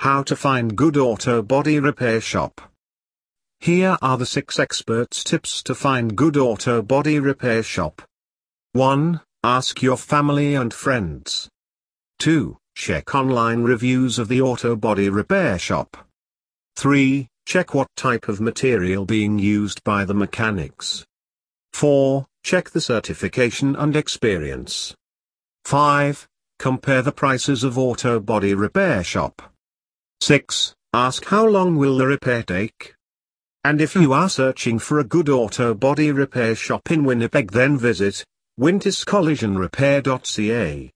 How to find good auto body repair shop. Here are the 6 experts tips to find good auto body repair shop. 1. Ask your family and friends. 2. Check online reviews of the auto body repair shop. 3. Check what type of material being used by the mechanics. 4. Check the certification and experience. 5. Compare the prices of auto body repair shop. 6. Ask how long will the repair take? And if you are searching for a good auto body repair shop in Winnipeg then visit winterscollisionrepair.ca.